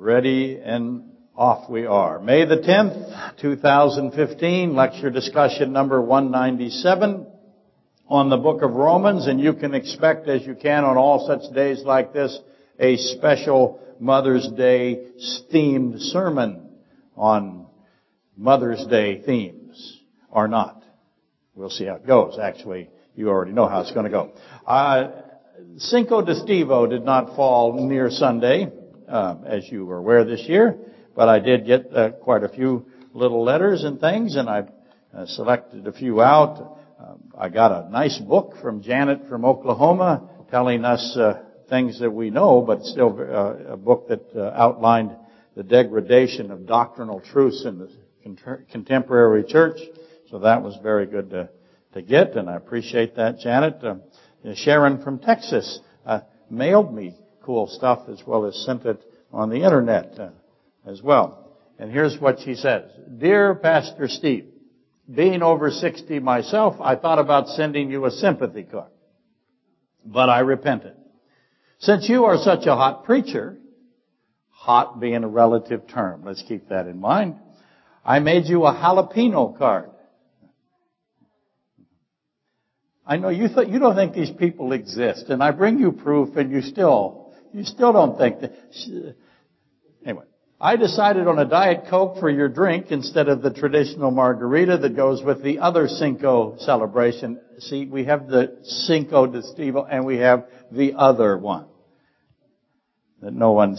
Ready and off we are. May the 10th, 2015, lecture discussion number 197 on the book of Romans, and you can expect, as you can on all such days like this, a special Mother's Day themed sermon on Mother's Day themes, or not. We'll see how it goes. Actually, you already know how it's going to go. Uh, Cinco de Stevo did not fall near Sunday uh, as you were aware this year, but I did get uh, quite a few little letters and things, and I uh, selected a few out. Um, I got a nice book from Janet from Oklahoma telling us uh, things that we know, but still uh, a book that uh, outlined the degradation of doctrinal truths in the contemporary church. So that was very good to, to get, and I appreciate that, Janet. Um, Sharon from Texas mailed me cool stuff as well as sent it on the internet uh, as well. And here's what she says. Dear Pastor Steve, being over 60 myself, I thought about sending you a sympathy card. But I repented. Since you are such a hot preacher, hot being a relative term, let's keep that in mind, I made you a jalapeno card. I know you th- you don't think these people exist, and I bring you proof, and you still you still don't think that. Anyway, I decided on a Diet Coke for your drink instead of the traditional margarita that goes with the other Cinco celebration. See, we have the Cinco de Stevo and we have the other one that no one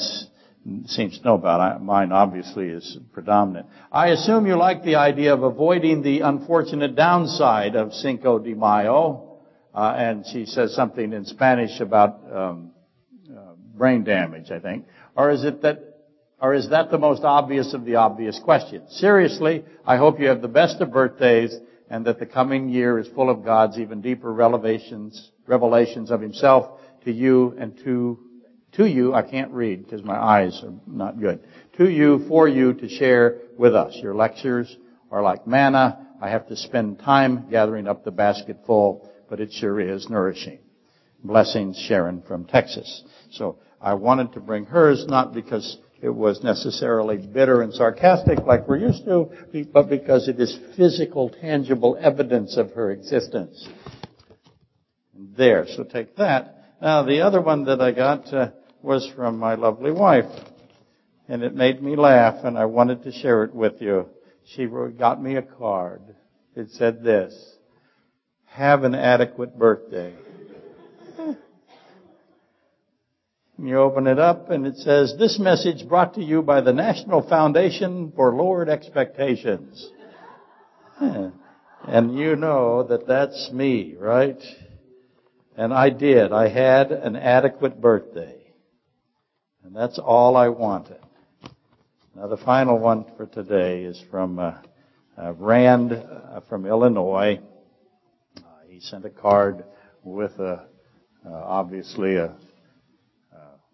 seems to know about. Mine obviously is predominant. I assume you like the idea of avoiding the unfortunate downside of Cinco de Mayo. Uh, and she says something in Spanish about um, brain damage, I think. Or is it that, or is that the most obvious of the obvious questions? Seriously, I hope you have the best of birthdays and that the coming year is full of God's even deeper revelations, revelations of Himself to you and to, to you. I can't read because my eyes are not good. To you, for you to share with us. Your lectures are like manna. I have to spend time gathering up the basket full, but it sure is nourishing. Blessings, Sharon from Texas. So I wanted to bring hers not because it was necessarily bitter and sarcastic like we're used to, but because it is physical, tangible evidence of her existence. There, so take that. Now the other one that I got uh, was from my lovely wife, and it made me laugh, and I wanted to share it with you. She got me a card. It said this, have an adequate birthday. And you open it up and it says, this message brought to you by the National Foundation for Lowered Expectations. And you know that that's me, right? And I did. I had an adequate birthday. And that's all I wanted. Now the final one for today is from uh, uh, Rand uh, from Illinois. Uh, he sent a card with a, uh, obviously a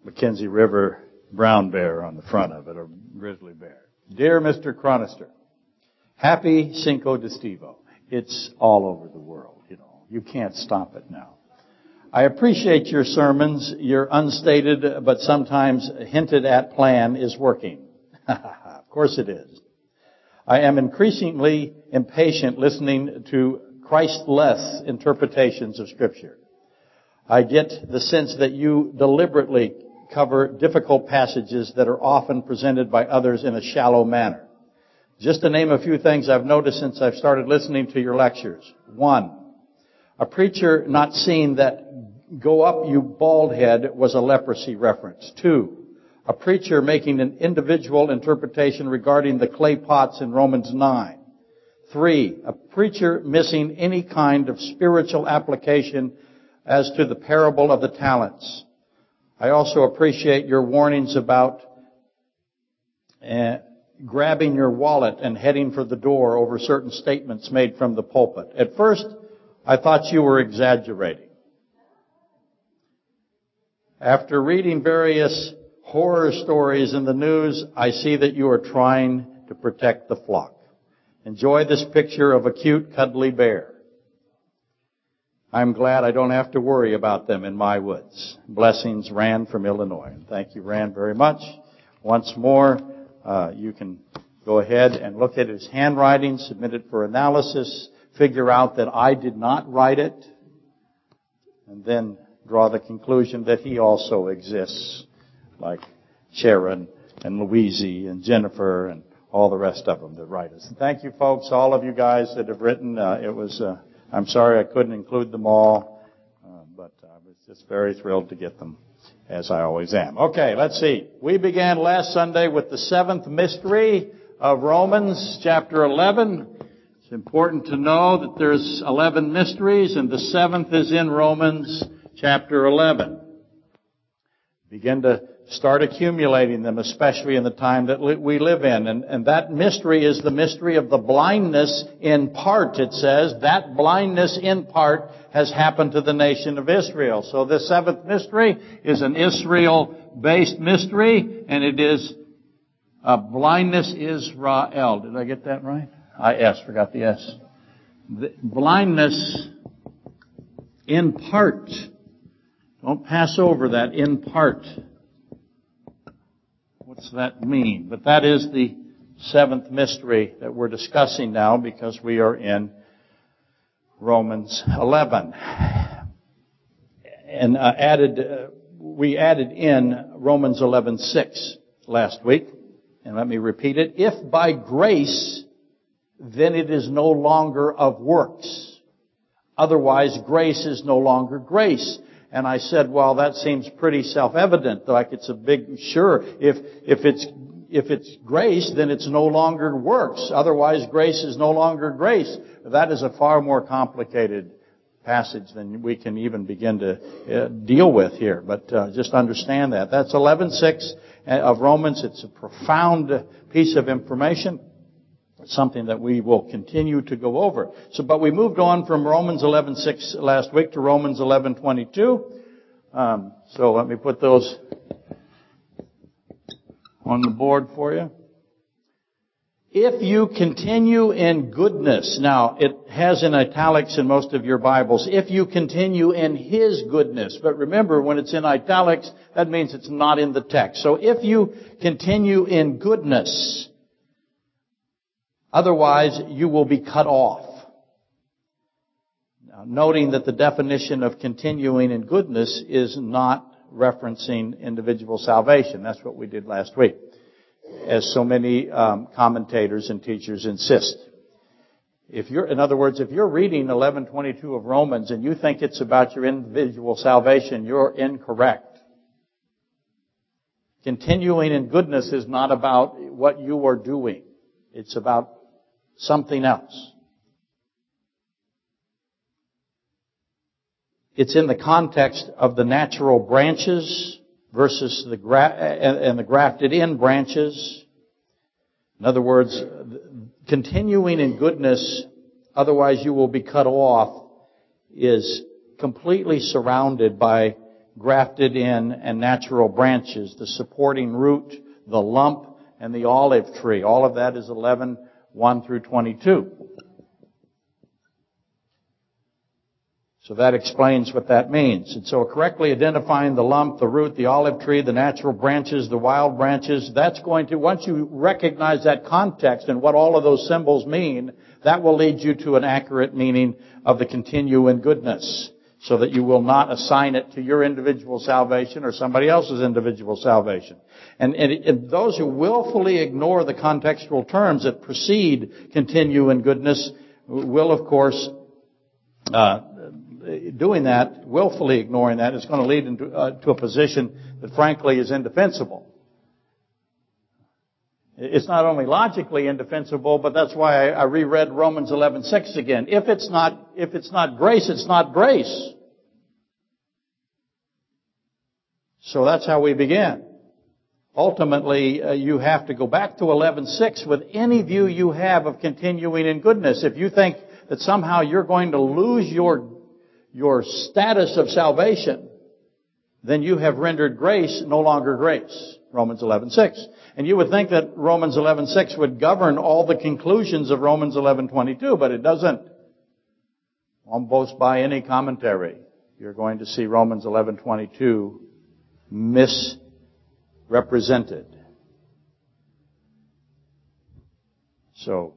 Mackenzie River brown bear on the front of it, or grizzly bear. Dear Mr. Chronister, happy Cinco de Stevo. It's all over the world, you know. You can't stop it now. I appreciate your sermons. Your unstated but sometimes hinted at plan is working. of course it is. I am increasingly impatient listening to Christless interpretations of scripture. I get the sense that you deliberately cover difficult passages that are often presented by others in a shallow manner. Just to name a few things I've noticed since I've started listening to your lectures. One, a preacher not seeing that go up you bald head was a leprosy reference. Two, a preacher making an individual interpretation regarding the clay pots in Romans 9. Three, a preacher missing any kind of spiritual application as to the parable of the talents. I also appreciate your warnings about uh, grabbing your wallet and heading for the door over certain statements made from the pulpit. At first, I thought you were exaggerating. After reading various horror stories in the news, I see that you are trying to protect the flock. Enjoy this picture of a cute, cuddly bear. I'm glad I don't have to worry about them in my woods. Blessings, Rand from Illinois. Thank you, Rand, very much. once more. Uh, you can go ahead and look at his handwriting, submit it for analysis, figure out that I did not write it, and then draw the conclusion that he also exists, like Sharon and Louise and Jennifer and all the rest of them that write us. Thank you folks, all of you guys that have written. Uh, it was, uh, I'm sorry I couldn't include them all, uh, but I was just very thrilled to get them, as I always am. Okay, let's see. We began last Sunday with the seventh mystery of Romans, chapter 11. It's important to know that there's 11 mysteries, and the seventh is in Romans chapter 11. Begin to start accumulating them, especially in the time that we live in. And, and that mystery is the mystery of the blindness in part, it says. That blindness in part has happened to the nation of Israel. So the seventh mystery is an Israel-based mystery, and it is a blindness Israel. Did I get that right? I S, forgot the S. The blindness in part. Don't pass over that in part. What's that mean? But that is the seventh mystery that we're discussing now because we are in Romans 11. And uh, added, uh, we added in Romans 11:6 last week. And let me repeat it. If by grace, then it is no longer of works. Otherwise, grace is no longer grace. And I said, well, that seems pretty self-evident, like it's a big, sure, if, if it's, if it's grace, then it's no longer works. Otherwise, grace is no longer grace. That is a far more complicated passage than we can even begin to uh, deal with here. But uh, just understand that. That's 11.6 of Romans. It's a profound piece of information something that we will continue to go over. So, but we moved on from Romans 11:6 last week to Romans 11:22. Um, so let me put those on the board for you. If you continue in goodness, now it has in italics in most of your Bibles, if you continue in His goodness. But remember, when it's in italics, that means it's not in the text. So if you continue in goodness, Otherwise, you will be cut off. Now, noting that the definition of continuing in goodness is not referencing individual salvation. That's what we did last week, as so many um, commentators and teachers insist. If you're, in other words, if you're reading 1122 of Romans and you think it's about your individual salvation, you're incorrect. Continuing in goodness is not about what you are doing. It's about something else. It's in the context of the natural branches versus the gra- and the grafted in branches. In other words, continuing in goodness, otherwise you will be cut off, is completely surrounded by grafted in and natural branches, the supporting root, the lump, and the olive tree. All of that is 11 1 through 22. So that explains what that means. And so correctly identifying the lump, the root, the olive tree, the natural branches, the wild branches, that's going to, once you recognize that context and what all of those symbols mean, that will lead you to an accurate meaning of the continue in goodness so that you will not assign it to your individual salvation or somebody else's individual salvation. And, and, and, those who willfully ignore the contextual terms that precede continue in goodness will, of course, uh, doing that, willfully ignoring that, is going to lead into uh, to a position that, frankly, is indefensible. It's not only logically indefensible, but that's why I, reread Romans 11:6 again. If it's not, if it's not grace, it's not grace. So that's how we begin. Ultimately, uh, you have to go back to 11:6 with any view you have of continuing in goodness. If you think that somehow you're going to lose your your status of salvation, then you have rendered grace no longer grace. Romans 11:6. And you would think that Romans 11:6 would govern all the conclusions of Romans 11:22, but it doesn't. Almost by any commentary, you're going to see Romans 11:22 misrepresented. So,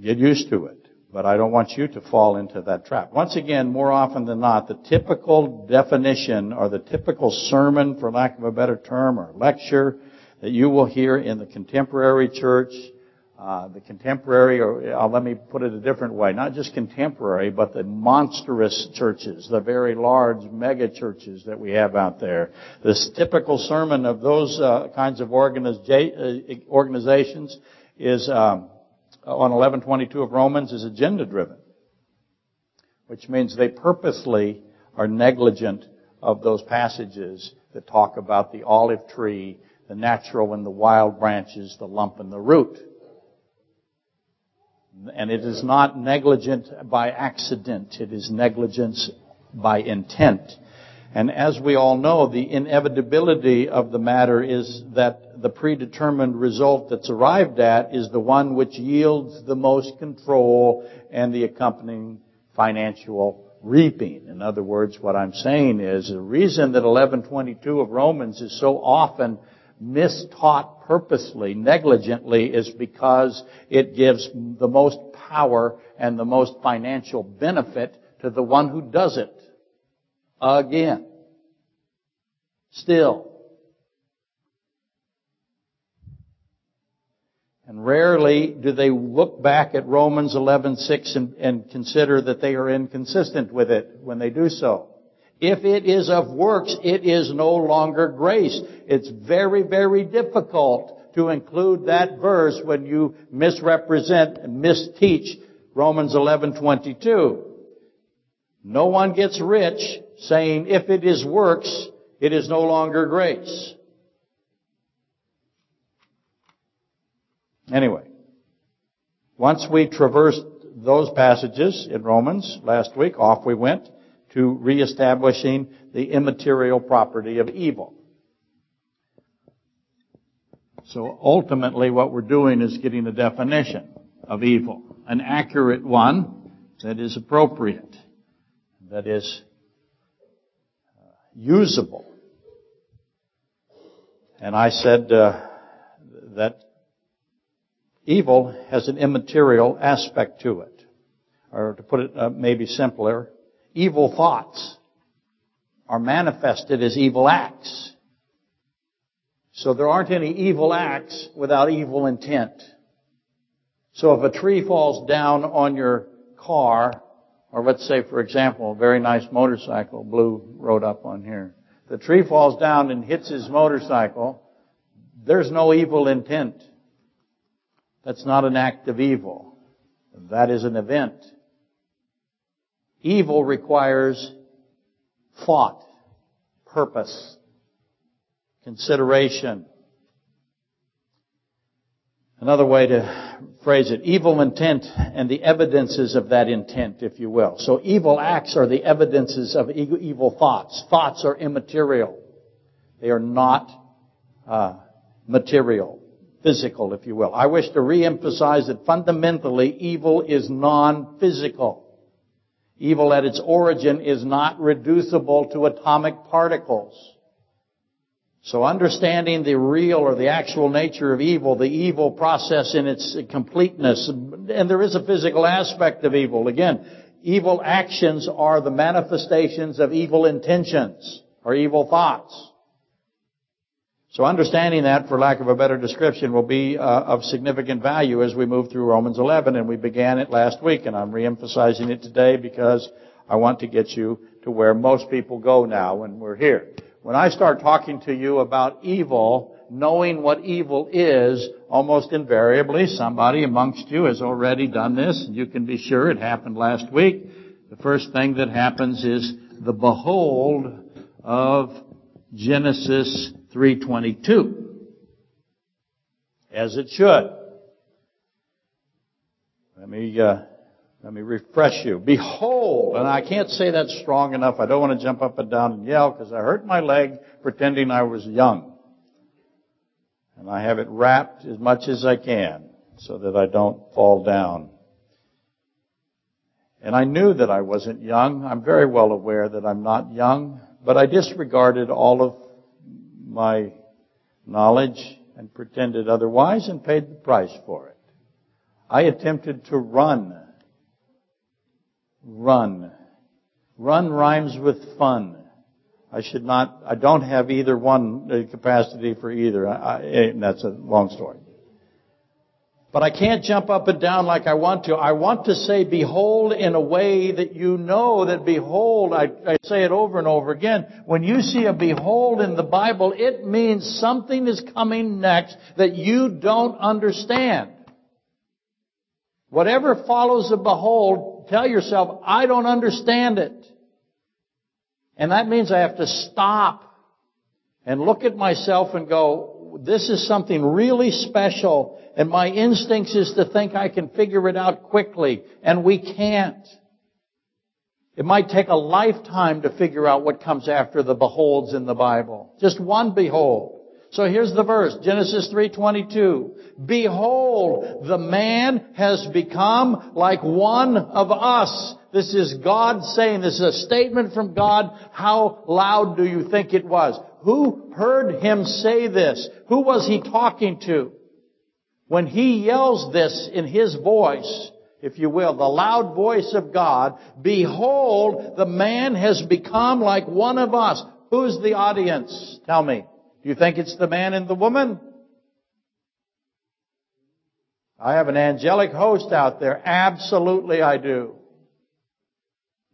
get used to it. But I don't want you to fall into that trap. Once again, more often than not, the typical definition or the typical sermon, for lack of a better term, or lecture that you will hear in the contemporary church, uh, the contemporary, or uh, let me put it a different way, not just contemporary, but the monstrous churches, the very large mega churches that we have out there. This typical sermon of those uh, kinds of uh, organizations is um, on 1122 of Romans is agenda driven, which means they purposely are negligent of those passages that talk about the olive tree, the natural and the wild branches, the lump and the root. And it is not negligent by accident. It is negligence by intent. And as we all know, the inevitability of the matter is that the predetermined result that's arrived at is the one which yields the most control and the accompanying financial reaping. In other words, what I'm saying is the reason that 1122 of Romans is so often mistaught purposely, negligently, is because it gives the most power and the most financial benefit to the one who does it again. Still. And rarely do they look back at Romans 11:6 and, and consider that they are inconsistent with it when they do so. If it is of works, it is no longer grace. It's very, very difficult to include that verse when you misrepresent and misteach Romans 11:22. No one gets rich saying, if it is works, it is no longer grace. Anyway, once we traversed those passages in Romans last week, off we went to reestablishing the immaterial property of evil. So ultimately what we're doing is getting a definition of evil, an accurate one that is appropriate that is uh, usable. And I said uh, that evil has an immaterial aspect to it. Or to put it uh, maybe simpler, evil thoughts are manifested as evil acts. So there aren't any evil acts without evil intent. So if a tree falls down on your car, or let's say, for example, a very nice motorcycle, Blue wrote up on here. The tree falls down and hits his motorcycle. There's no evil intent. That's not an act of evil. That is an event. Evil requires thought, purpose, consideration. Another way to phrase it, evil intent and the evidences of that intent, if you will. So evil acts are the evidences of evil thoughts. Thoughts are immaterial. They are not uh, material, physical, if you will. I wish to reemphasize that fundamentally evil is non-physical. Evil at its origin is not reducible to atomic particles. So understanding the real or the actual nature of evil, the evil process in its completeness, and there is a physical aspect of evil. Again, evil actions are the manifestations of evil intentions or evil thoughts. So understanding that, for lack of a better description, will be uh, of significant value as we move through Romans 11, and we began it last week, and I'm reemphasizing it today because I want to get you to where most people go now when we're here. When I start talking to you about evil, knowing what evil is, almost invariably somebody amongst you has already done this, and you can be sure it happened last week. The first thing that happens is the behold of Genesis 3:22. As it should. Let me uh, let me refresh you. Behold, and I can't say that strong enough. I don't want to jump up and down and yell because I hurt my leg pretending I was young. And I have it wrapped as much as I can so that I don't fall down. And I knew that I wasn't young. I'm very well aware that I'm not young, but I disregarded all of my knowledge and pretended otherwise and paid the price for it. I attempted to run. Run. Run rhymes with fun. I should not, I don't have either one the capacity for either. I, I, eh, that's a long story. But I can't jump up and down like I want to. I want to say behold in a way that you know that behold, I, I, say it over and over again. When you see a behold in the Bible, it means something is coming next that you don't understand. Whatever follows a behold, tell yourself, I don't understand it. And that means I have to stop and look at myself and go, this is something really special and my instincts is to think I can figure it out quickly, and we can't. It might take a lifetime to figure out what comes after the beholds in the Bible. Just one behold. So here's the verse, Genesis 3:22. Behold, the man has become like one of us. This is God saying, this is a statement from God. How loud do you think it was? Who heard him say this? Who was he talking to? When he yells this in his voice, if you will, the loud voice of God, behold, the man has become like one of us. Who's the audience? Tell me. Do you think it's the man and the woman? I have an angelic host out there. Absolutely I do.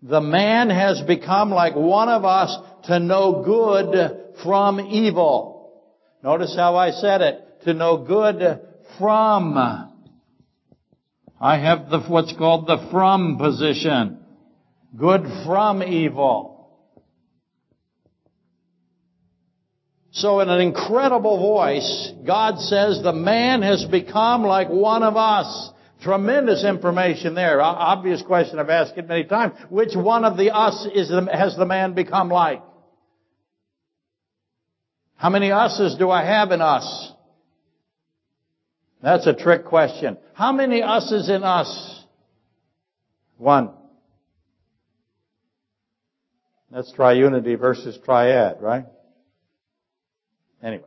The man has become like one of us to know good from evil. Notice how I said it. To know good from. I have the, what's called the from position. Good from evil. So in an incredible voice, God says the man has become like one of us. Tremendous information there. Obvious question I've asked it many times. Which one of the us is the, has the man become like? How many us's do I have in us? That's a trick question. How many us is in us? One. That's triunity versus triad, right? Anyway.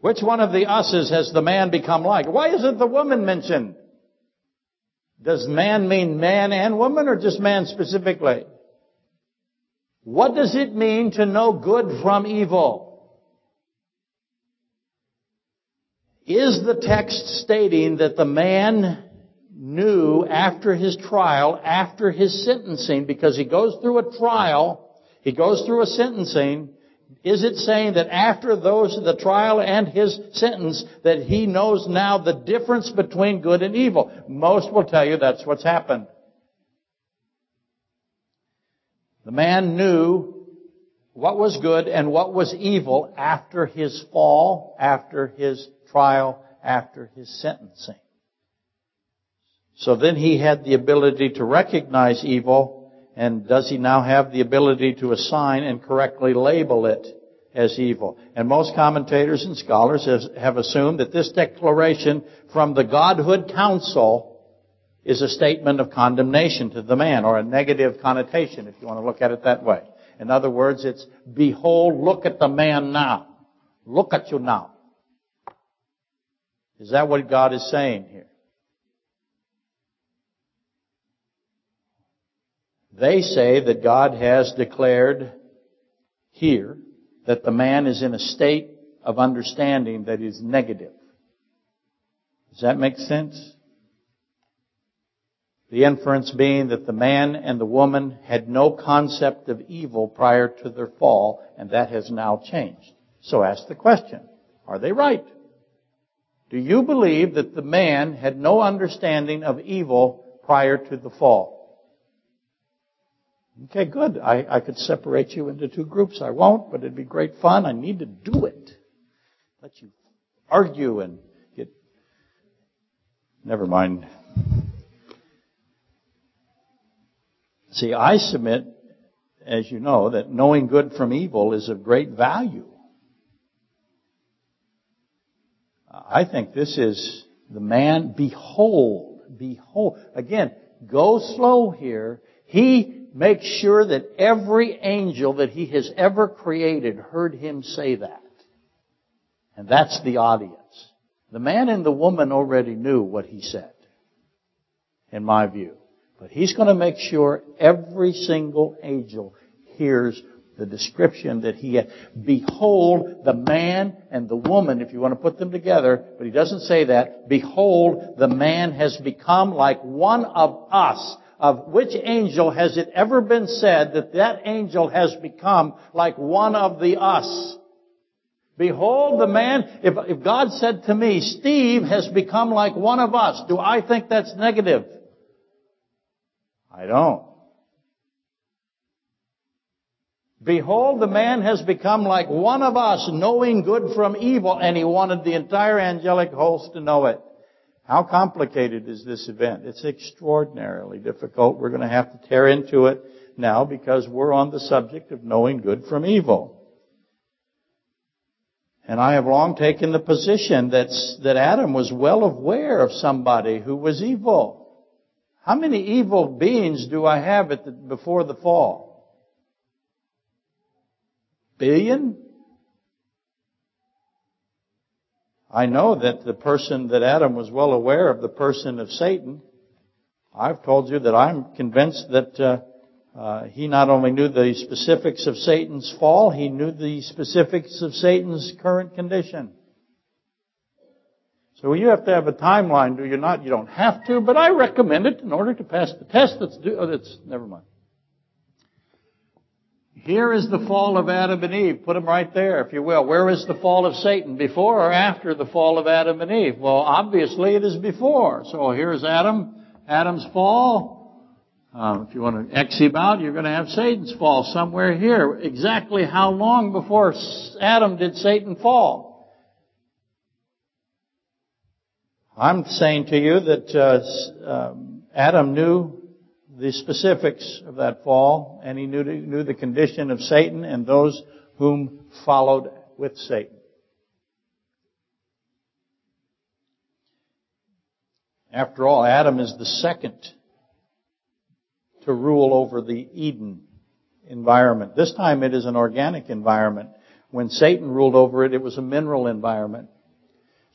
Which one of the us's has the man become like? Why isn't the woman mentioned? Does man mean man and woman or just man specifically? What does it mean to know good from evil? Is the text stating that the man knew after his trial, after his sentencing, because he goes through a trial, he goes through a sentencing, is it saying that after those, the trial and his sentence, that he knows now the difference between good and evil? Most will tell you that's what's happened. The man knew what was good and what was evil after his fall, after his trial after his sentencing. So then he had the ability to recognize evil, and does he now have the ability to assign and correctly label it as evil? And most commentators and scholars have assumed that this declaration from the Godhood Council is a statement of condemnation to the man, or a negative connotation, if you want to look at it that way. In other words, it's, behold, look at the man now. Look at you now. Is that what God is saying here? They say that God has declared here that the man is in a state of understanding that is negative. Does that make sense? The inference being that the man and the woman had no concept of evil prior to their fall, and that has now changed. So ask the question, are they right? Do you believe that the man had no understanding of evil prior to the fall? Okay, good. I, I could separate you into two groups. I won't, but it'd be great fun. I need to do it. Let you argue and get. Never mind. See, I submit, as you know, that knowing good from evil is of great value. I think this is the man, behold, behold. Again, go slow here. He makes sure that every angel that he has ever created heard him say that. And that's the audience. The man and the woman already knew what he said. in my view. But he's going to make sure every single angel hears the description that he had. Behold, the man and the woman, if you want to put them together, but he doesn't say that. Behold, the man has become like one of us. Of which angel has it ever been said that that angel has become like one of the us? Behold the man, if, if God said to me, Steve has become like one of us, do I think that's negative? I don't. Behold, the man has become like one of us, knowing good from evil, and he wanted the entire angelic host to know it. How complicated is this event? It's extraordinarily difficult. We're going to have to tear into it now because we're on the subject of knowing good from evil. And I have long taken the position that, that Adam was well aware of somebody who was evil. How many evil beings do I have the, before the fall? Billion? I know that the person that Adam was well aware of, the person of Satan. I've told you that I'm convinced that uh, uh, he not only knew the specifics of Satan's fall, he knew the specifics of Satan's current condition. So you have to have a timeline, do you not? You don't have to, but I recommend it in order to pass the test. Let's do, oh, that's, never mind. Here is the fall of Adam and Eve. Put them right there, if you will. Where is the fall of Satan? Before or after the fall of Adam and Eve? Well, obviously it is before. So here's Adam, Adam's fall. Um, if you want to X him out, you're going to have Satan's fall somewhere here. Exactly how long before Adam did Satan fall? I'm saying to you that uh, um, Adam knew the specifics of that fall, and he knew, knew the condition of Satan and those whom followed with Satan. After all, Adam is the second to rule over the Eden environment. This time it is an organic environment. When Satan ruled over it, it was a mineral environment.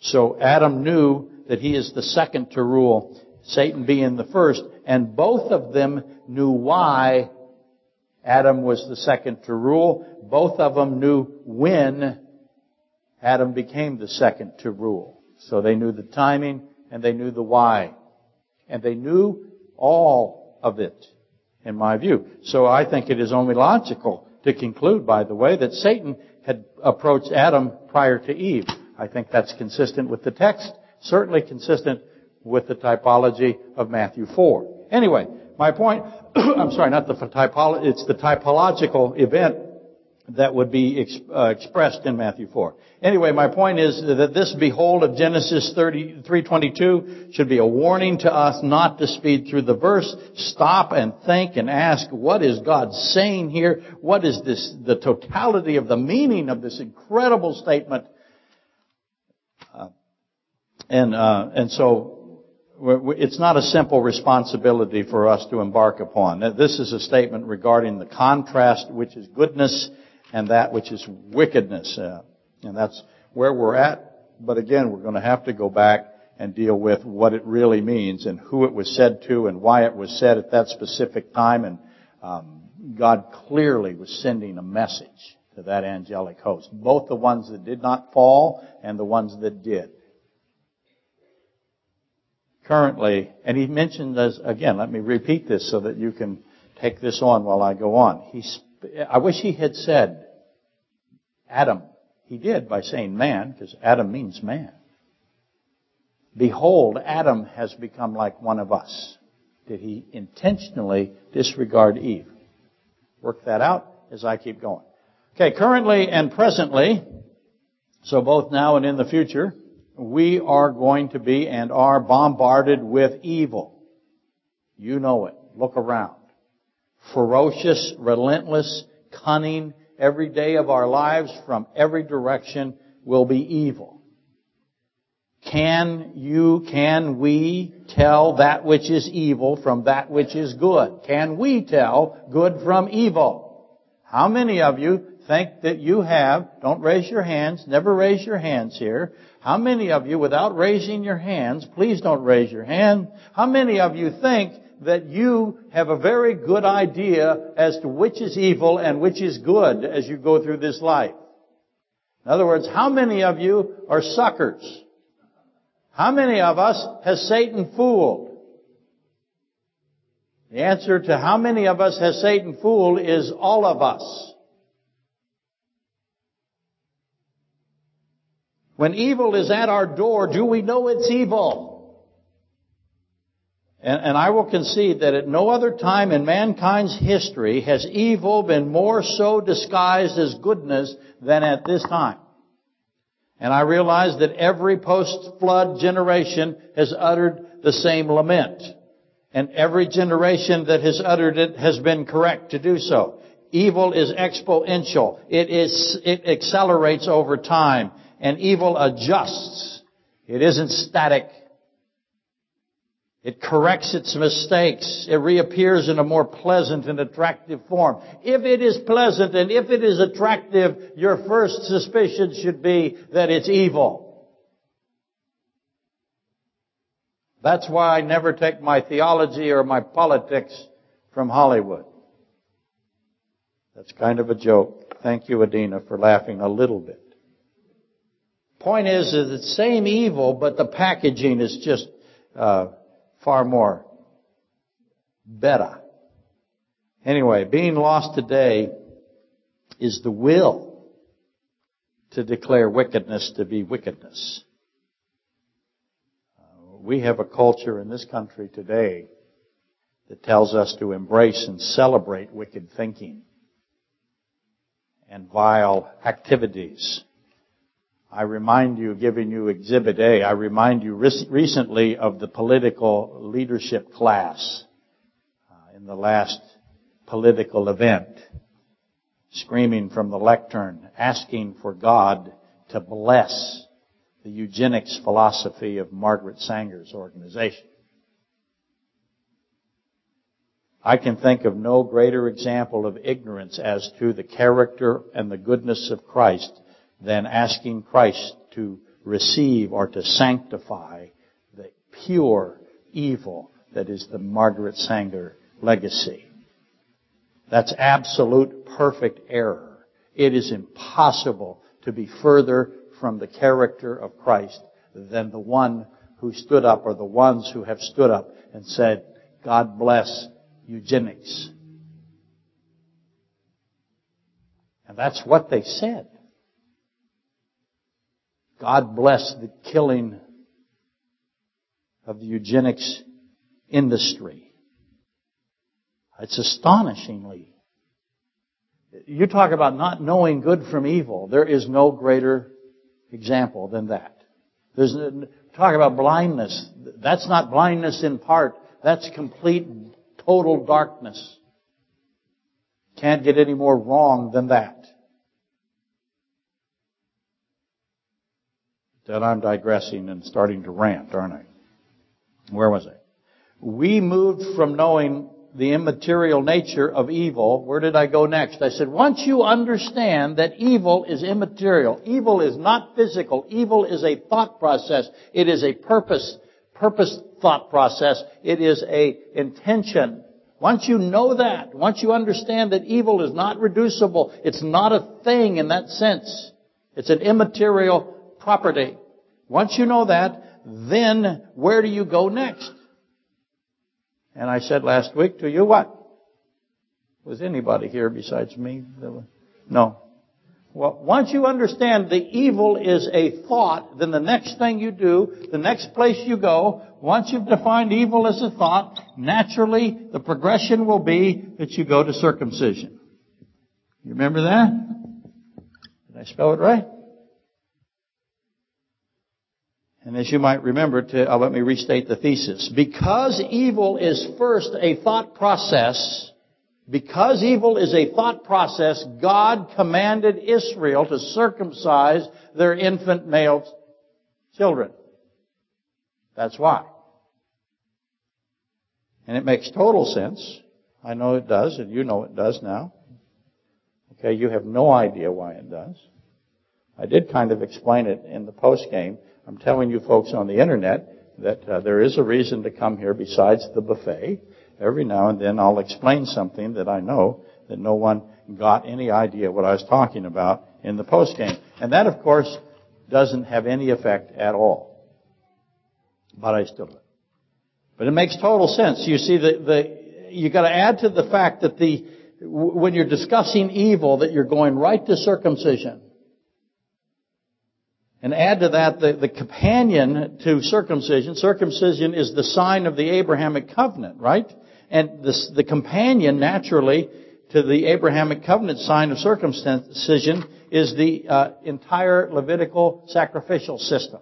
So Adam knew that he is the second to rule, Satan being the first, and both of them knew why Adam was the second to rule. Both of them knew when Adam became the second to rule. So they knew the timing and they knew the why. And they knew all of it, in my view. So I think it is only logical to conclude, by the way, that Satan had approached Adam prior to Eve. I think that's consistent with the text certainly consistent with the typology of Matthew 4. Anyway, my point, I'm sorry, not the typology, it's the typological event that would be ex, uh, expressed in Matthew 4. Anyway, my point is that this behold of Genesis 3.22 should be a warning to us not to speed through the verse. Stop and think and ask, what is God saying here? What is this, the totality of the meaning of this incredible statement? And, uh, and so it's not a simple responsibility for us to embark upon. This is a statement regarding the contrast which is goodness and that which is wickedness. Uh, and that's where we're at. But again, we're going to have to go back and deal with what it really means and who it was said to and why it was said at that specific time. And um, God clearly was sending a message to that angelic host, both the ones that did not fall and the ones that did currently, and he mentioned this again, let me repeat this so that you can take this on while I go on. He, I wish he had said Adam. He did by saying man, because Adam means man. Behold, Adam has become like one of us. Did he intentionally disregard Eve? Work that out as I keep going. Okay, currently and presently, so both now and in the future, we are going to be and are bombarded with evil. You know it. Look around. Ferocious, relentless, cunning, every day of our lives from every direction will be evil. Can you, can we tell that which is evil from that which is good? Can we tell good from evil? How many of you think that you have, don't raise your hands, never raise your hands here. How many of you, without raising your hands, please don't raise your hand, how many of you think that you have a very good idea as to which is evil and which is good as you go through this life? In other words, how many of you are suckers? How many of us has Satan fooled? The answer to how many of us has Satan fooled is all of us. When evil is at our door, do we know it's evil? And, and, I will concede that at no other time in mankind's history has evil been more so disguised as goodness than at this time. And I realize that every post-flood generation has uttered the same lament. And every generation that has uttered it has been correct to do so. Evil is exponential. It is, it accelerates over time and evil adjusts. It isn't static. It corrects its mistakes. It reappears in a more pleasant and attractive form. If it is pleasant and if it is attractive, your first suspicion should be that it's evil. That's why I never take my theology or my politics from Hollywood. That's kind of a joke. Thank you, Adina, for laughing a little bit. Point is, is it's same evil, but the packaging is just uh, far more better. Anyway, being lost today is the will to declare wickedness to be wickedness. Uh, we have a culture in this country today that tells us to embrace and celebrate wicked thinking and vile activities I remind you, giving you Exhibit A, I remind you recently of the political leadership class uh, in the last political event, screaming from the lectern, asking for God to bless the eugenics philosophy of Margaret Sanger's organization. I can think of no greater example of ignorance as to the character and the goodness of Christ than asking Christ to receive or to sanctify the pure evil that is the Margaret Sanger legacy. That's absolute perfect error. It is impossible to be further from the character of Christ than the one who stood up or the ones who have stood up and said, God bless eugenics. And that's what they said. God bless the killing of the eugenics industry. It's astonishingly. You talk about not knowing good from evil. There is no greater example than that. There's talk about blindness. That's not blindness in part. That's complete, total darkness. Can't get any more wrong than that. That I'm digressing and starting to rant, aren't I? Where was I? We moved from knowing the immaterial nature of evil. Where did I go next? I said, once you understand that evil is immaterial, evil is not physical, evil is a thought process, it is a purpose, purpose thought process, it is a intention. Once you know that, once you understand that evil is not reducible, it's not a thing in that sense, it's an immaterial property. Once you know that, then where do you go next? And I said last week to you what? Was anybody here besides me? No. Well, once you understand the evil is a thought, then the next thing you do, the next place you go, once you've defined evil as a thought, naturally the progression will be that you go to circumcision. You remember that? Did I spell it right? And as you might remember, to, uh, let me restate the thesis. Because evil is first a thought process, because evil is a thought process, God commanded Israel to circumcise their infant male children. That's why. And it makes total sense. I know it does, and you know it does now. Okay, you have no idea why it does. I did kind of explain it in the post game. I'm telling you folks on the internet that uh, there is a reason to come here besides the buffet. Every now and then I'll explain something that I know that no one got any idea what I was talking about in the post game. And that of course doesn't have any effect at all. But I still do. But it makes total sense. You see, the, the, you gotta add to the fact that the, when you're discussing evil, that you're going right to circumcision. And add to that the, the companion to circumcision. Circumcision is the sign of the Abrahamic covenant, right? And the, the companion, naturally, to the Abrahamic covenant sign of circumcision is the uh, entire Levitical sacrificial system.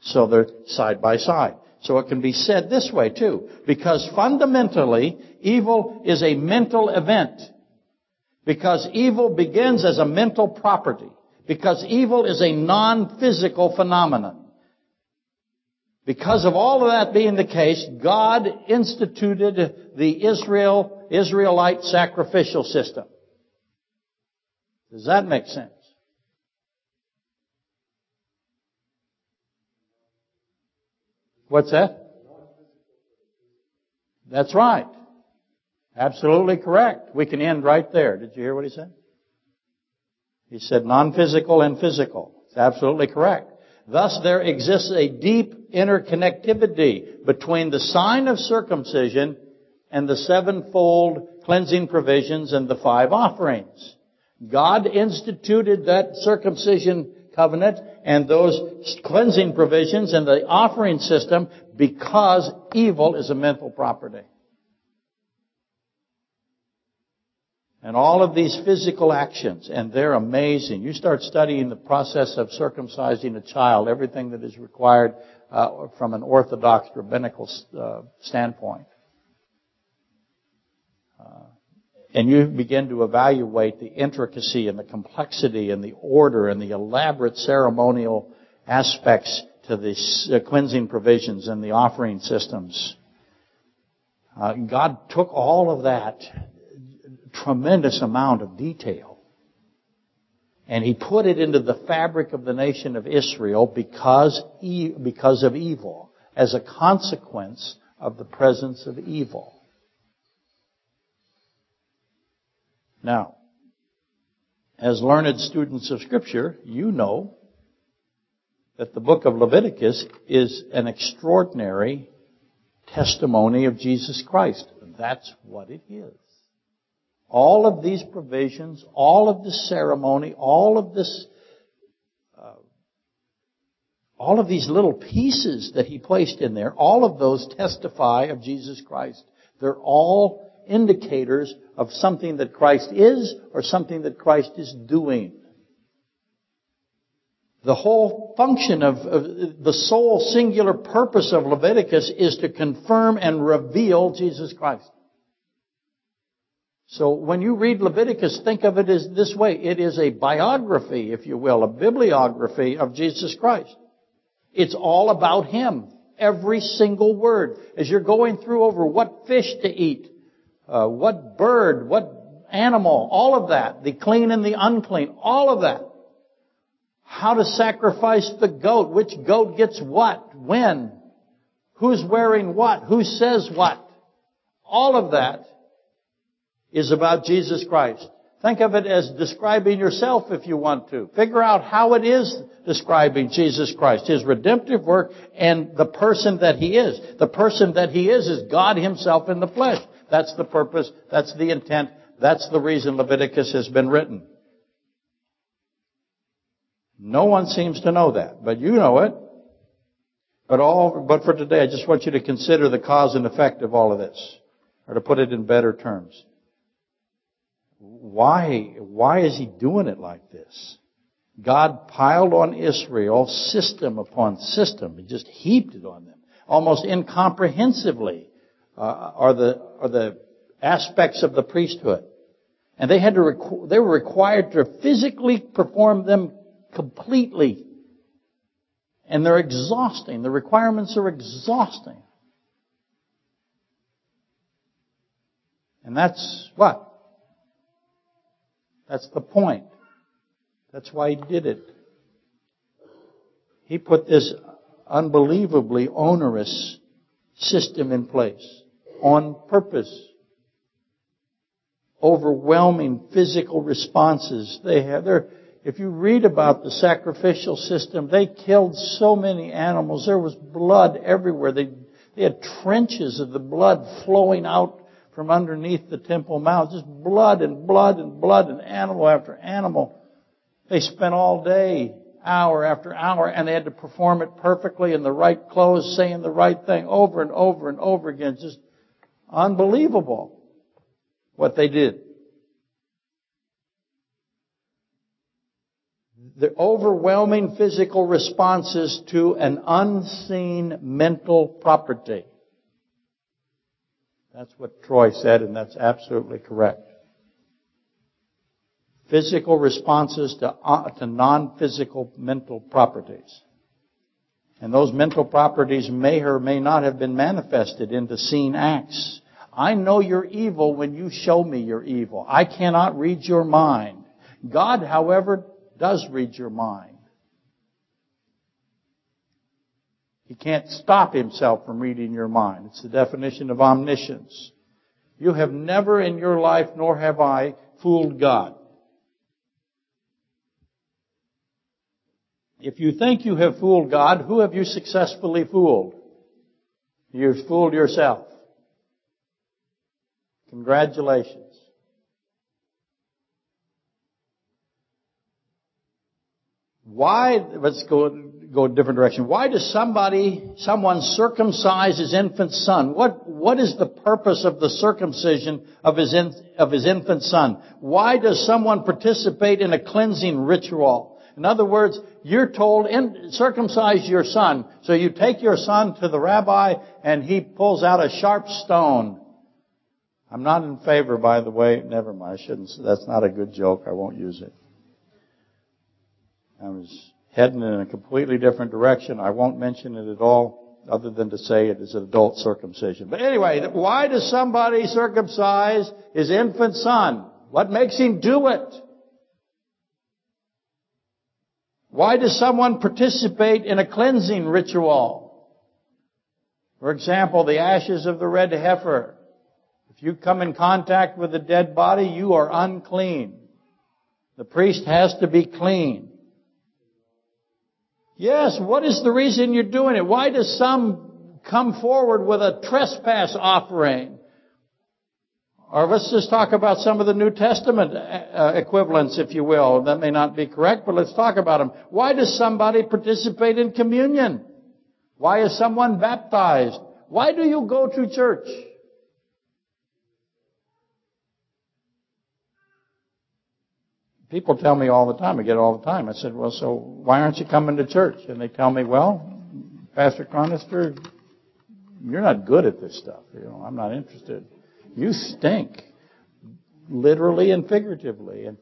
So they're side by side. So it can be said this way too, because fundamentally, evil is a mental event. Because evil begins as a mental property. Because evil is a non-physical phenomenon. Because of all of that being the case, God instituted the Israel, Israelite sacrificial system. Does that make sense? What's that? That's right. Absolutely correct. We can end right there. Did you hear what he said? He said non-physical and physical. It's absolutely correct. Thus there exists a deep interconnectivity between the sign of circumcision and the sevenfold cleansing provisions and the five offerings. God instituted that circumcision covenant and those cleansing provisions and the offering system because evil is a mental property. And all of these physical actions, and they're amazing. You start studying the process of circumcising a child, everything that is required uh, from an orthodox rabbinical uh, standpoint. Uh, and you begin to evaluate the intricacy and the complexity and the order and the elaborate ceremonial aspects to the uh, cleansing provisions and the offering systems. Uh, God took all of that tremendous amount of detail and he put it into the fabric of the nation of Israel because, because of evil, as a consequence of the presence of evil. Now, as learned students of scripture, you know that the book of Leviticus is an extraordinary testimony of Jesus Christ. That's what it is. All of these provisions, all of this ceremony, all of this, uh, all of these little pieces that he placed in there, all of those testify of Jesus Christ. They're all indicators of something that Christ is or something that Christ is doing. The whole function of, of, the sole singular purpose of Leviticus is to confirm and reveal Jesus Christ. So when you read Leviticus, think of it as this way. It is a biography, if you will, a bibliography of Jesus Christ. It's all about Him. Every single word. As you're going through over what fish to eat, uh, what bird, what animal, all of that, the clean and the unclean, all of that. How to sacrifice the goat, which goat gets what, when, who's wearing what, who says what. All of that is about Jesus Christ. Think of it as describing yourself if you want to. Figure out how it is describing Jesus Christ, His redemptive work, and the person that He is. The person that He is is God Himself in the flesh. That's the purpose. That's the intent. That's the reason Leviticus has been written. No one seems to know that, but you know it. But all, but for today, I just want you to consider the cause and effect of all of this, or to put it in better terms. Why, why is he doing it like this? God piled on Israel system upon system. He just heaped it on them. Almost incomprehensibly uh, are the are the aspects of the priesthood, and they had to requ- they were required to physically perform them completely, and they're exhausting. The requirements are exhausting, and that's what That's the point. That's why he did it. He put this unbelievably onerous system in place on purpose. Overwhelming physical responses they have. They're, if you read about the sacrificial system, they killed so many animals. There was blood everywhere. They, they had trenches of the blood flowing out from underneath the Temple Mount. Just blood and blood and blood and animal after animal. They spent all day hour after hour and they had to perform it perfectly in the right clothes, saying the right thing over and over and over again. Just unbelievable what they did. The overwhelming physical responses to an unseen mental property. That's what Troy said and that's absolutely correct physical responses to, uh, to non-physical mental properties. And those mental properties may or may not have been manifested into seen acts. I know you're evil when you show me you're evil. I cannot read your mind. God, however, does read your mind. He can't stop himself from reading your mind. It's the definition of omniscience. You have never in your life, nor have I, fooled God. If you think you have fooled God, who have you successfully fooled? You've fooled yourself. Congratulations. Why, let's go, go a different direction. Why does somebody, someone circumcise his infant son? What, what is the purpose of the circumcision of his, in, of his infant son? Why does someone participate in a cleansing ritual? In other words, you're told, circumcise your son. So you take your son to the rabbi and he pulls out a sharp stone. I'm not in favor, by the way. Never mind. I shouldn't. That's not a good joke. I won't use it. I was heading in a completely different direction. I won't mention it at all, other than to say it is an adult circumcision. But anyway, why does somebody circumcise his infant son? What makes him do it? Why does someone participate in a cleansing ritual? For example, the ashes of the red heifer. If you come in contact with a dead body, you are unclean. The priest has to be clean. Yes, what is the reason you're doing it? Why does some come forward with a trespass offering? Or let's just talk about some of the New Testament uh, equivalents, if you will. That may not be correct, but let's talk about them. Why does somebody participate in communion? Why is someone baptized? Why do you go to church? People tell me all the time, I get it all the time. I said, well, so why aren't you coming to church? And they tell me, well, Pastor Chronister, you're not good at this stuff. You know, I'm not interested. You stink, literally and figuratively. And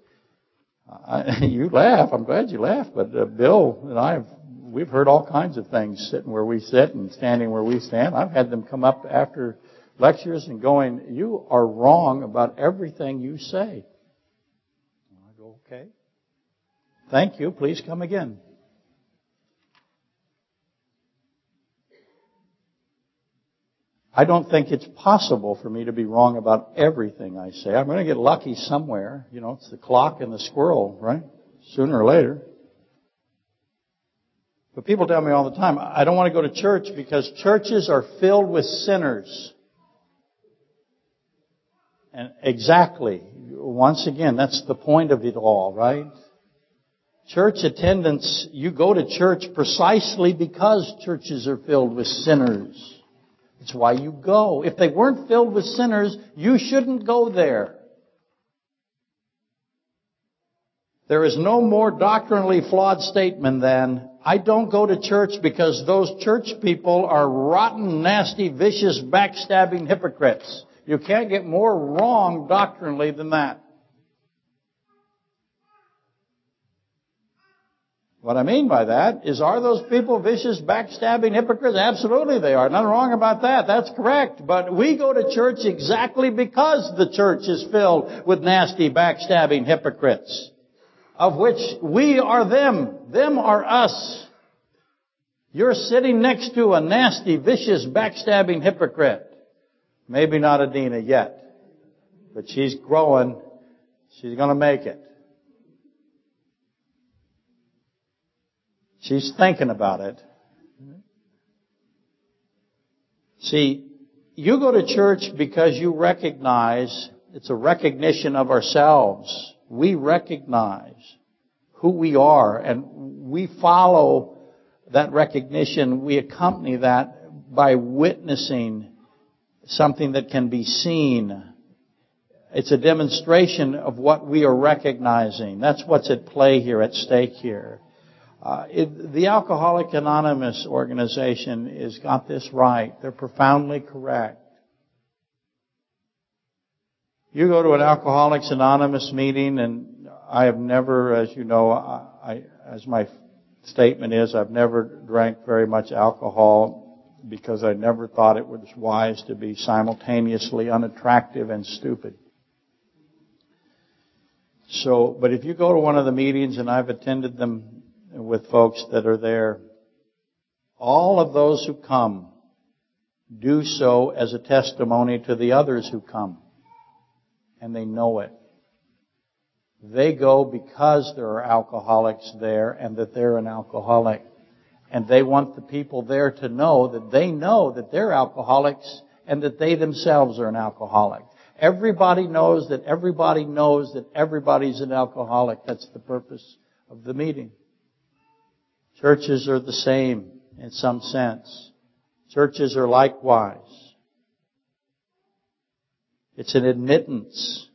I, you laugh. I'm glad you laugh. But uh, Bill and I have we've heard all kinds of things sitting where we sit and standing where we stand. I've had them come up after lectures and going, "You are wrong about everything you say." "Okay." Thank you. Please come again. I don't think it's possible for me to be wrong about everything I say. I'm going to get lucky somewhere. You know, it's the clock and the squirrel, right? Sooner or later. But people tell me all the time, I don't want to go to church because churches are filled with sinners. And exactly, once again, that's the point of it all, right? Church attendance, you go to church precisely because churches are filled with sinners. It's why you go. If they weren't filled with sinners, you shouldn't go there. There is no more doctrinally flawed statement than, I don't go to church because those church people are rotten, nasty, vicious, backstabbing hypocrites. You can't get more wrong doctrinally than that. What I mean by that is, are those people vicious, backstabbing hypocrites? Absolutely they are. Nothing wrong about that. That's correct. But we go to church exactly because the church is filled with nasty, backstabbing hypocrites. Of which we are them. Them are us. You're sitting next to a nasty, vicious, backstabbing hypocrite. Maybe not Adina yet. But she's growing. She's gonna make it. She's thinking about it. See, you go to church because you recognize, it's a recognition of ourselves. We recognize who we are and we follow that recognition, we accompany that by witnessing something that can be seen. It's a demonstration of what we are recognizing. That's what's at play here, at stake here. Uh, it, the Alcoholic Anonymous organization has got this right. They're profoundly correct. You go to an Alcoholics Anonymous meeting, and I have never, as you know, I, I, as my statement is, I've never drank very much alcohol because I never thought it was wise to be simultaneously unattractive and stupid. So, but if you go to one of the meetings, and I've attended them with folks that are there. All of those who come do so as a testimony to the others who come. And they know it. They go because there are alcoholics there and that they're an alcoholic. And they want the people there to know that they know that they're alcoholics and that they themselves are an alcoholic. Everybody knows that everybody knows that everybody's an alcoholic. That's the purpose of the meeting. Churches are the same in some sense. Churches are likewise. It's an admittance.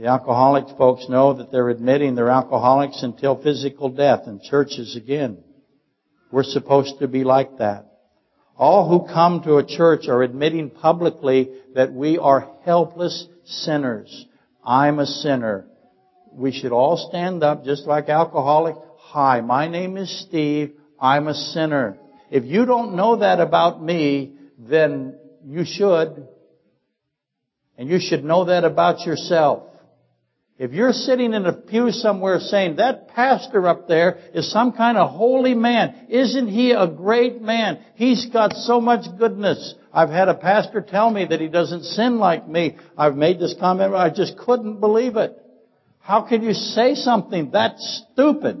The alcoholic folks know that they're admitting they're alcoholics until physical death, and churches again. We're supposed to be like that. All who come to a church are admitting publicly that we are helpless sinners. I'm a sinner. We should all stand up just like alcoholic. Hi, my name is Steve. I'm a sinner. If you don't know that about me, then you should. And you should know that about yourself. If you're sitting in a pew somewhere saying, that pastor up there is some kind of holy man, isn't he a great man? He's got so much goodness. I've had a pastor tell me that he doesn't sin like me. I've made this comment, I just couldn't believe it. How can you say something that stupid?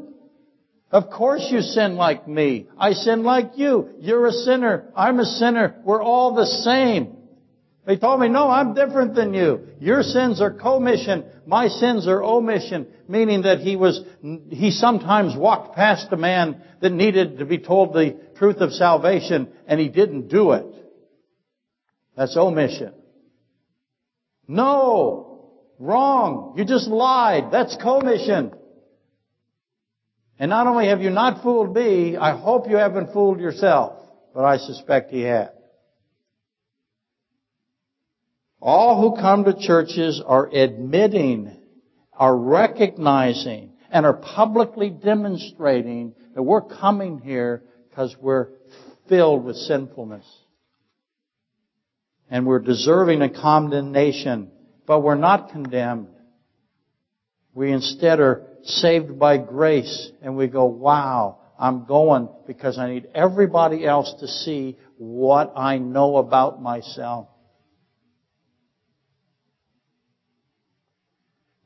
Of course you sin like me. I sin like you. You're a sinner. I'm a sinner. We're all the same. They told me, no, I'm different than you. Your sins are commission. My sins are omission. Meaning that he was, he sometimes walked past a man that needed to be told the truth of salvation and he didn't do it. That's omission. No! Wrong! You just lied. That's commission. And not only have you not fooled me, I hope you haven't fooled yourself. But I suspect he had. All who come to churches are admitting, are recognizing, and are publicly demonstrating that we're coming here because we're filled with sinfulness. And we're deserving of condemnation, but we're not condemned. We instead are saved by grace and we go, wow, I'm going because I need everybody else to see what I know about myself.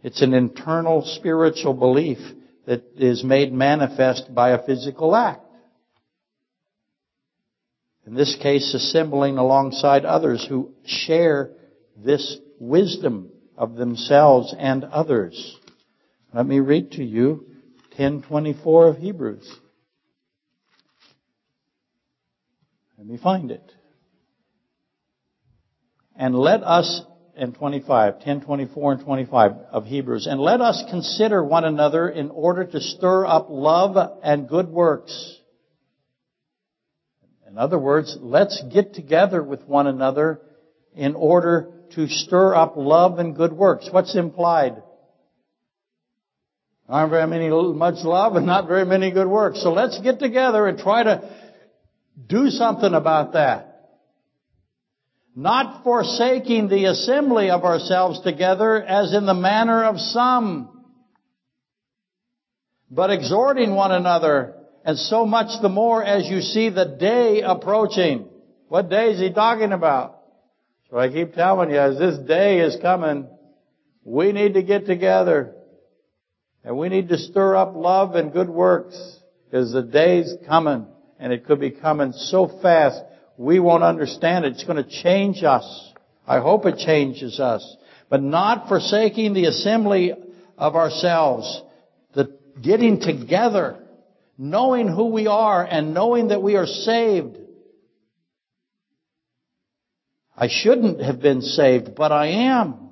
It's an internal spiritual belief that is made manifest by a physical act. In this case, assembling alongside others who share this wisdom of themselves and others. Let me read to you 1024 of Hebrews. Let me find it. And let us, and 25, 10, 24 and 25 of Hebrews, and let us consider one another in order to stir up love and good works. In other words, let's get together with one another in order to stir up love and good works. What's implied? Aren't very many, much love and not very many good works. So let's get together and try to do something about that. Not forsaking the assembly of ourselves together as in the manner of some, but exhorting one another, and so much the more as you see the day approaching. What day is he talking about? So I keep telling you, as this day is coming, we need to get together. And we need to stir up love and good works because the day's coming and it could be coming so fast we won't understand it. It's going to change us. I hope it changes us. But not forsaking the assembly of ourselves, the getting together, knowing who we are and knowing that we are saved. I shouldn't have been saved, but I am.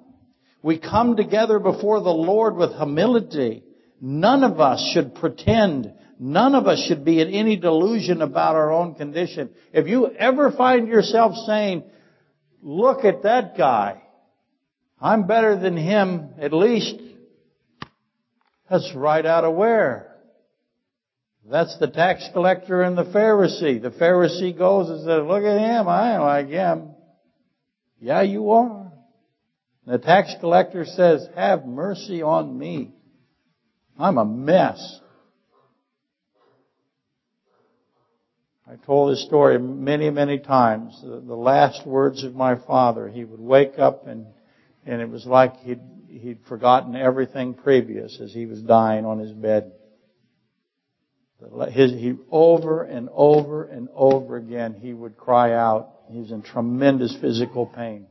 We come together before the Lord with humility. None of us should pretend. None of us should be in any delusion about our own condition. If you ever find yourself saying, look at that guy. I'm better than him, at least. That's right out of where? That's the tax collector and the Pharisee. The Pharisee goes and says, look at him, I am like him. Yeah, you are. The tax collector says, have mercy on me. I'm a mess. I told this story many, many times. The, the, last words of my father, he would wake up and, and it was like he'd, he'd forgotten everything previous as he was dying on his bed. His, he, over and over and over again, he would cry out. He was in tremendous physical pain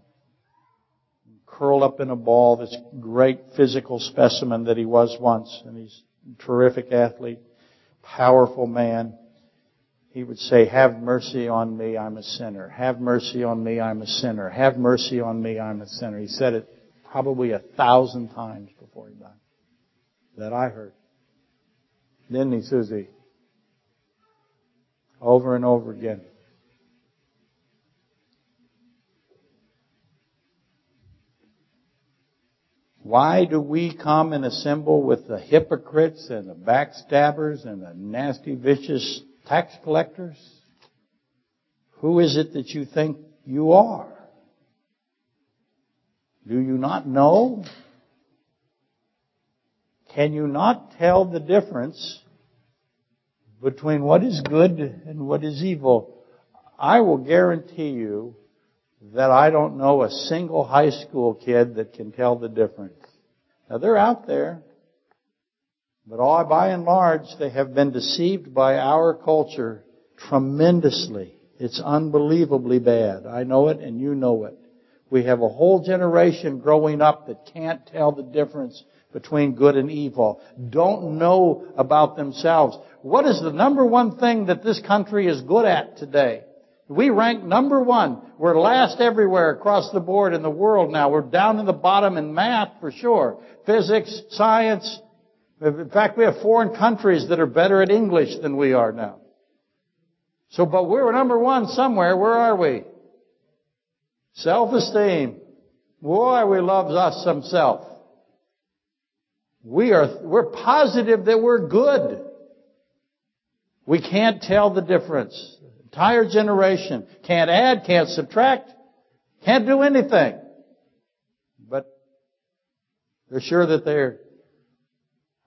curled up in a ball, this great physical specimen that he was once, and he's a terrific athlete, powerful man. He would say, have mercy on me, I'm a sinner. Have mercy on me, I'm a sinner. Have mercy on me, I'm a sinner. He said it probably a thousand times before he died. That I heard. Didn't he, Susie? Over and over again. Why do we come and assemble with the hypocrites and the backstabbers and the nasty, vicious tax collectors? Who is it that you think you are? Do you not know? Can you not tell the difference between what is good and what is evil? I will guarantee you that I don't know a single high school kid that can tell the difference. Now they're out there, but all by and large they have been deceived by our culture tremendously. It's unbelievably bad. I know it and you know it. We have a whole generation growing up that can't tell the difference between good and evil, don't know about themselves. What is the number one thing that this country is good at today? We rank number one. We're last everywhere across the board in the world now. We're down in the bottom in math for sure. Physics, science. In fact, we have foreign countries that are better at English than we are now. So, but we're number one somewhere. Where are we? Self-esteem. Boy, we love us some self. We are, we're positive that we're good. We can't tell the difference. Entire generation. Can't add, can't subtract, can't do anything. But they're sure that they're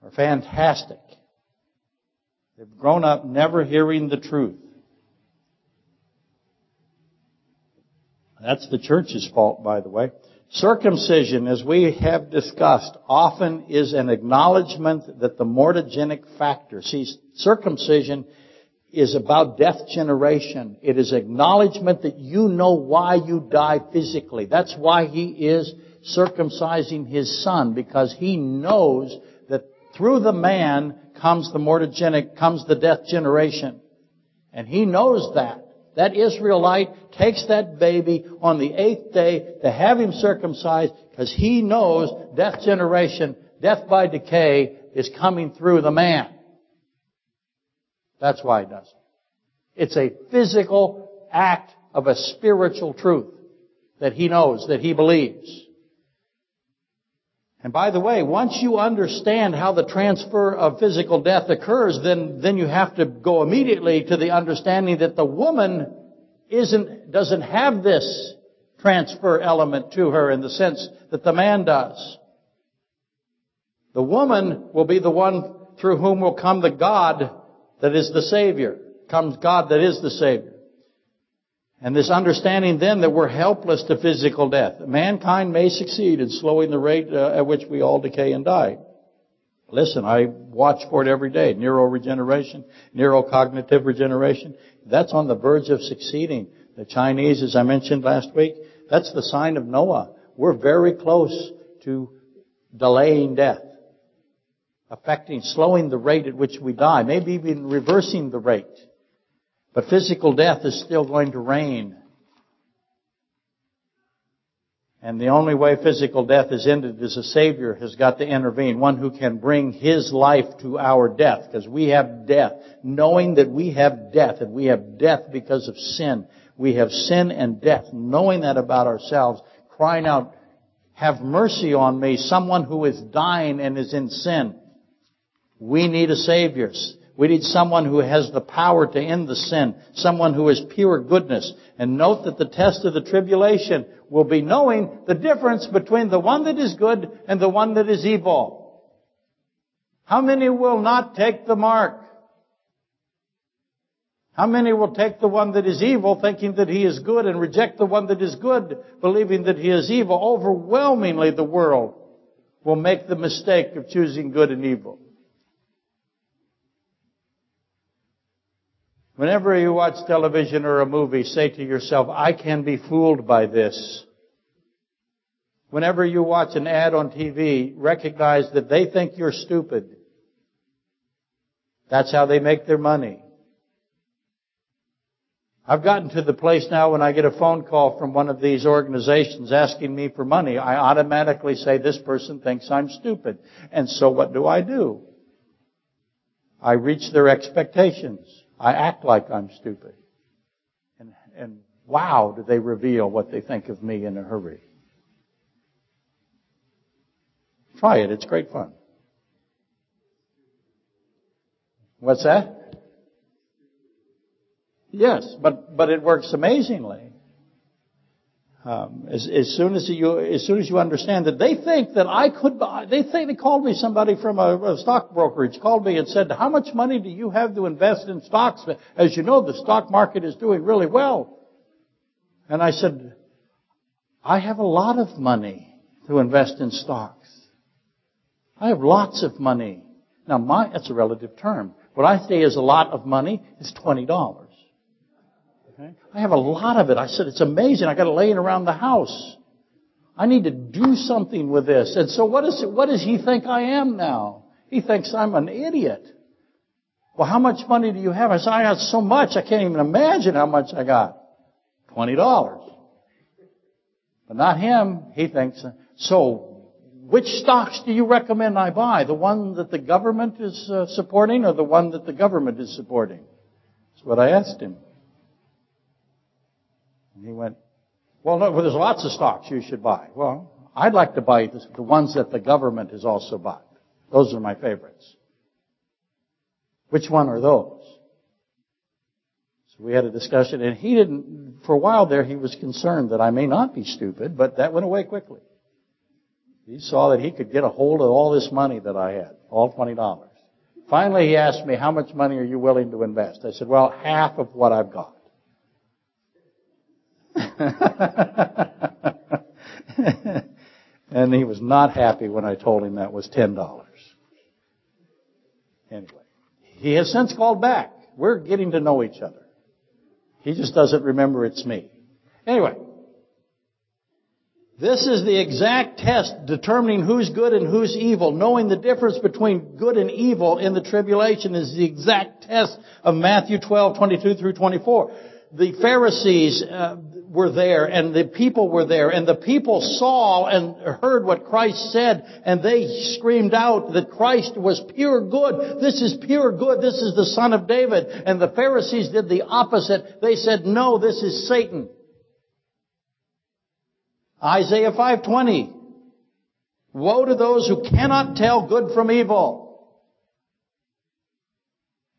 are fantastic. They've grown up never hearing the truth. That's the church's fault, by the way. Circumcision, as we have discussed, often is an acknowledgement that the mortogenic factor, see, circumcision is about death generation. It is acknowledgement that you know why you die physically. That's why he is circumcising his son, because he knows through the man comes the mortogenic, comes the death generation. And he knows that. That Israelite takes that baby on the eighth day to have him circumcised because he knows death generation, death by decay is coming through the man. That's why he does it. It's a physical act of a spiritual truth that he knows, that he believes. And by the way, once you understand how the transfer of physical death occurs, then, then you have to go immediately to the understanding that the woman isn't, doesn't have this transfer element to her in the sense that the man does. The woman will be the one through whom will come the God that is the Savior. Comes God that is the Savior. And this understanding then that we're helpless to physical death. Mankind may succeed in slowing the rate uh, at which we all decay and die. Listen, I watch for it every day. Neuroregeneration, neurocognitive regeneration. That's on the verge of succeeding. The Chinese, as I mentioned last week, that's the sign of Noah. We're very close to delaying death. Affecting, slowing the rate at which we die. Maybe even reversing the rate. But physical death is still going to reign. And the only way physical death is ended is a Savior has got to intervene, one who can bring His life to our death, because we have death. Knowing that we have death, and we have death because of sin. We have sin and death. Knowing that about ourselves, crying out, have mercy on me, someone who is dying and is in sin. We need a Savior. We need someone who has the power to end the sin, someone who is pure goodness. And note that the test of the tribulation will be knowing the difference between the one that is good and the one that is evil. How many will not take the mark? How many will take the one that is evil thinking that he is good and reject the one that is good believing that he is evil? Overwhelmingly the world will make the mistake of choosing good and evil. Whenever you watch television or a movie, say to yourself, I can be fooled by this. Whenever you watch an ad on TV, recognize that they think you're stupid. That's how they make their money. I've gotten to the place now when I get a phone call from one of these organizations asking me for money, I automatically say this person thinks I'm stupid. And so what do I do? I reach their expectations. I act like I'm stupid. And, and wow, do they reveal what they think of me in a hurry. Try it. It's great fun. What's that? Yes, but, but it works amazingly. Um, as, as, soon as you, as soon as you understand that they think that I could buy, they think they called me somebody from a, a stock brokerage called me and said, "How much money do you have to invest in stocks?" As you know, the stock market is doing really well. And I said, "I have a lot of money to invest in stocks. I have lots of money." Now, my that's a relative term. What I say is a lot of money is twenty dollars. I have a lot of it. I said, it's amazing. I got it laying around the house. I need to do something with this. And so what, is, what does he think I am now? He thinks I'm an idiot. Well, how much money do you have? I said, I got so much, I can't even imagine how much I got. Twenty dollars. But not him. He thinks, so which stocks do you recommend I buy? The one that the government is uh, supporting or the one that the government is supporting? That's what I asked him. And he went, well, no, well, there's lots of stocks you should buy. Well, I'd like to buy the ones that the government has also bought. Those are my favorites. Which one are those? So we had a discussion and he didn't, for a while there, he was concerned that I may not be stupid, but that went away quickly. He saw that he could get a hold of all this money that I had, all $20. Finally, he asked me, how much money are you willing to invest? I said, well, half of what I've got. and he was not happy when I told him that was $10. Anyway, he has since called back. We're getting to know each other. He just doesn't remember it's me. Anyway, this is the exact test determining who's good and who's evil. Knowing the difference between good and evil in the tribulation is the exact test of Matthew 12, 22 through 24. The Pharisees, uh, were there and the people were there and the people saw and heard what Christ said and they screamed out that Christ was pure good. This is pure good. This is the son of David. And the Pharisees did the opposite. They said, no, this is Satan. Isaiah 520. Woe to those who cannot tell good from evil.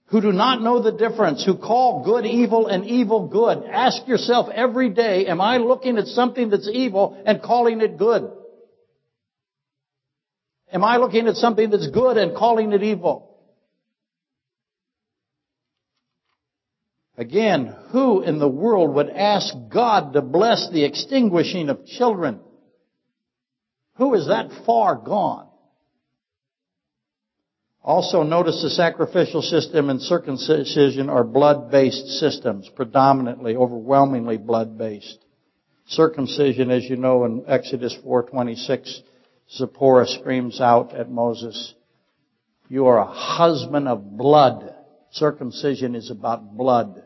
Who do not know the difference, who call good evil and evil good. Ask yourself every day, am I looking at something that's evil and calling it good? Am I looking at something that's good and calling it evil? Again, who in the world would ask God to bless the extinguishing of children? Who is that far gone? Also notice the sacrificial system and circumcision are blood-based systems, predominantly, overwhelmingly blood-based. Circumcision, as you know in Exodus 4:26, Zipporah screams out at Moses, "You are a husband of blood." Circumcision is about blood.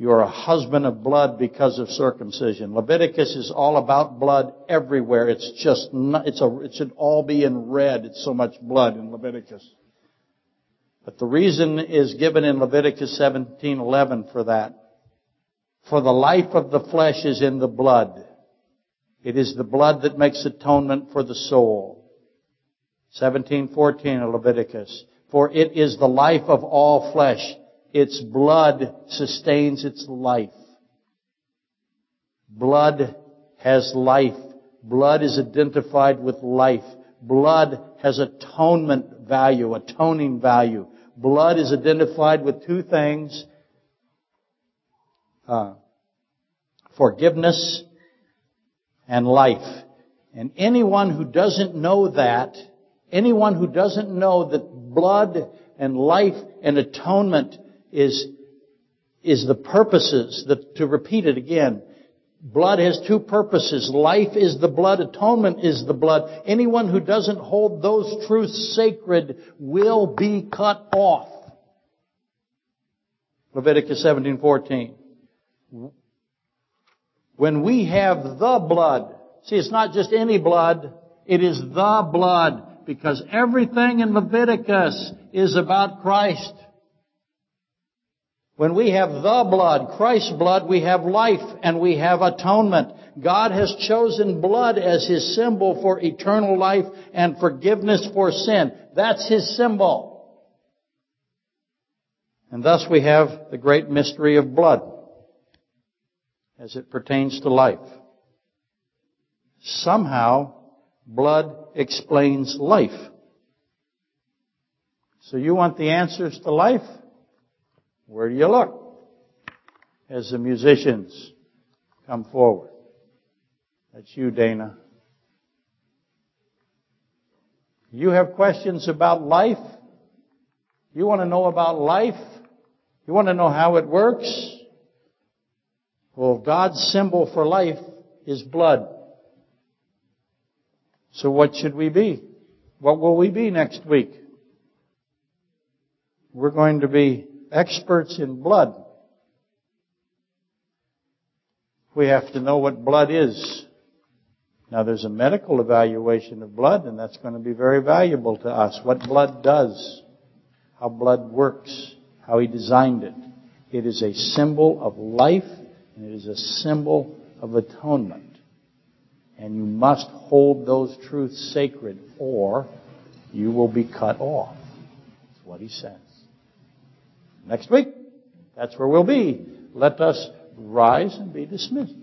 You are a husband of blood because of circumcision. Leviticus is all about blood everywhere. It's just, not, it's a, it should all be in red. It's so much blood in Leviticus. But the reason is given in Leviticus 17:11 for that. For the life of the flesh is in the blood. It is the blood that makes atonement for the soul. 17:14 of Leviticus. For it is the life of all flesh. Its blood sustains its life. Blood has life. Blood is identified with life. Blood has atonement value, atoning value. Blood is identified with two things. Uh, forgiveness and life. And anyone who doesn't know that, anyone who doesn't know that blood and life and atonement is, is the purposes, that, to repeat it again, blood has two purposes. Life is the blood, atonement is the blood. Anyone who doesn't hold those truths sacred will be cut off. Leviticus 17:14. When we have the blood, see it's not just any blood, it is the blood because everything in Leviticus is about Christ. When we have the blood, Christ's blood, we have life and we have atonement. God has chosen blood as His symbol for eternal life and forgiveness for sin. That's His symbol. And thus we have the great mystery of blood as it pertains to life. Somehow, blood explains life. So you want the answers to life? Where do you look? As the musicians come forward. That's you, Dana. You have questions about life? You want to know about life? You want to know how it works? Well, God's symbol for life is blood. So what should we be? What will we be next week? We're going to be experts in blood. We have to know what blood is. Now there's a medical evaluation of blood and that's going to be very valuable to us. What blood does, how blood works, how he designed it. It is a symbol of life and it is a symbol of atonement. And you must hold those truths sacred or you will be cut off. That's what he says next week. That's where we'll be. Let us rise and be dismissed.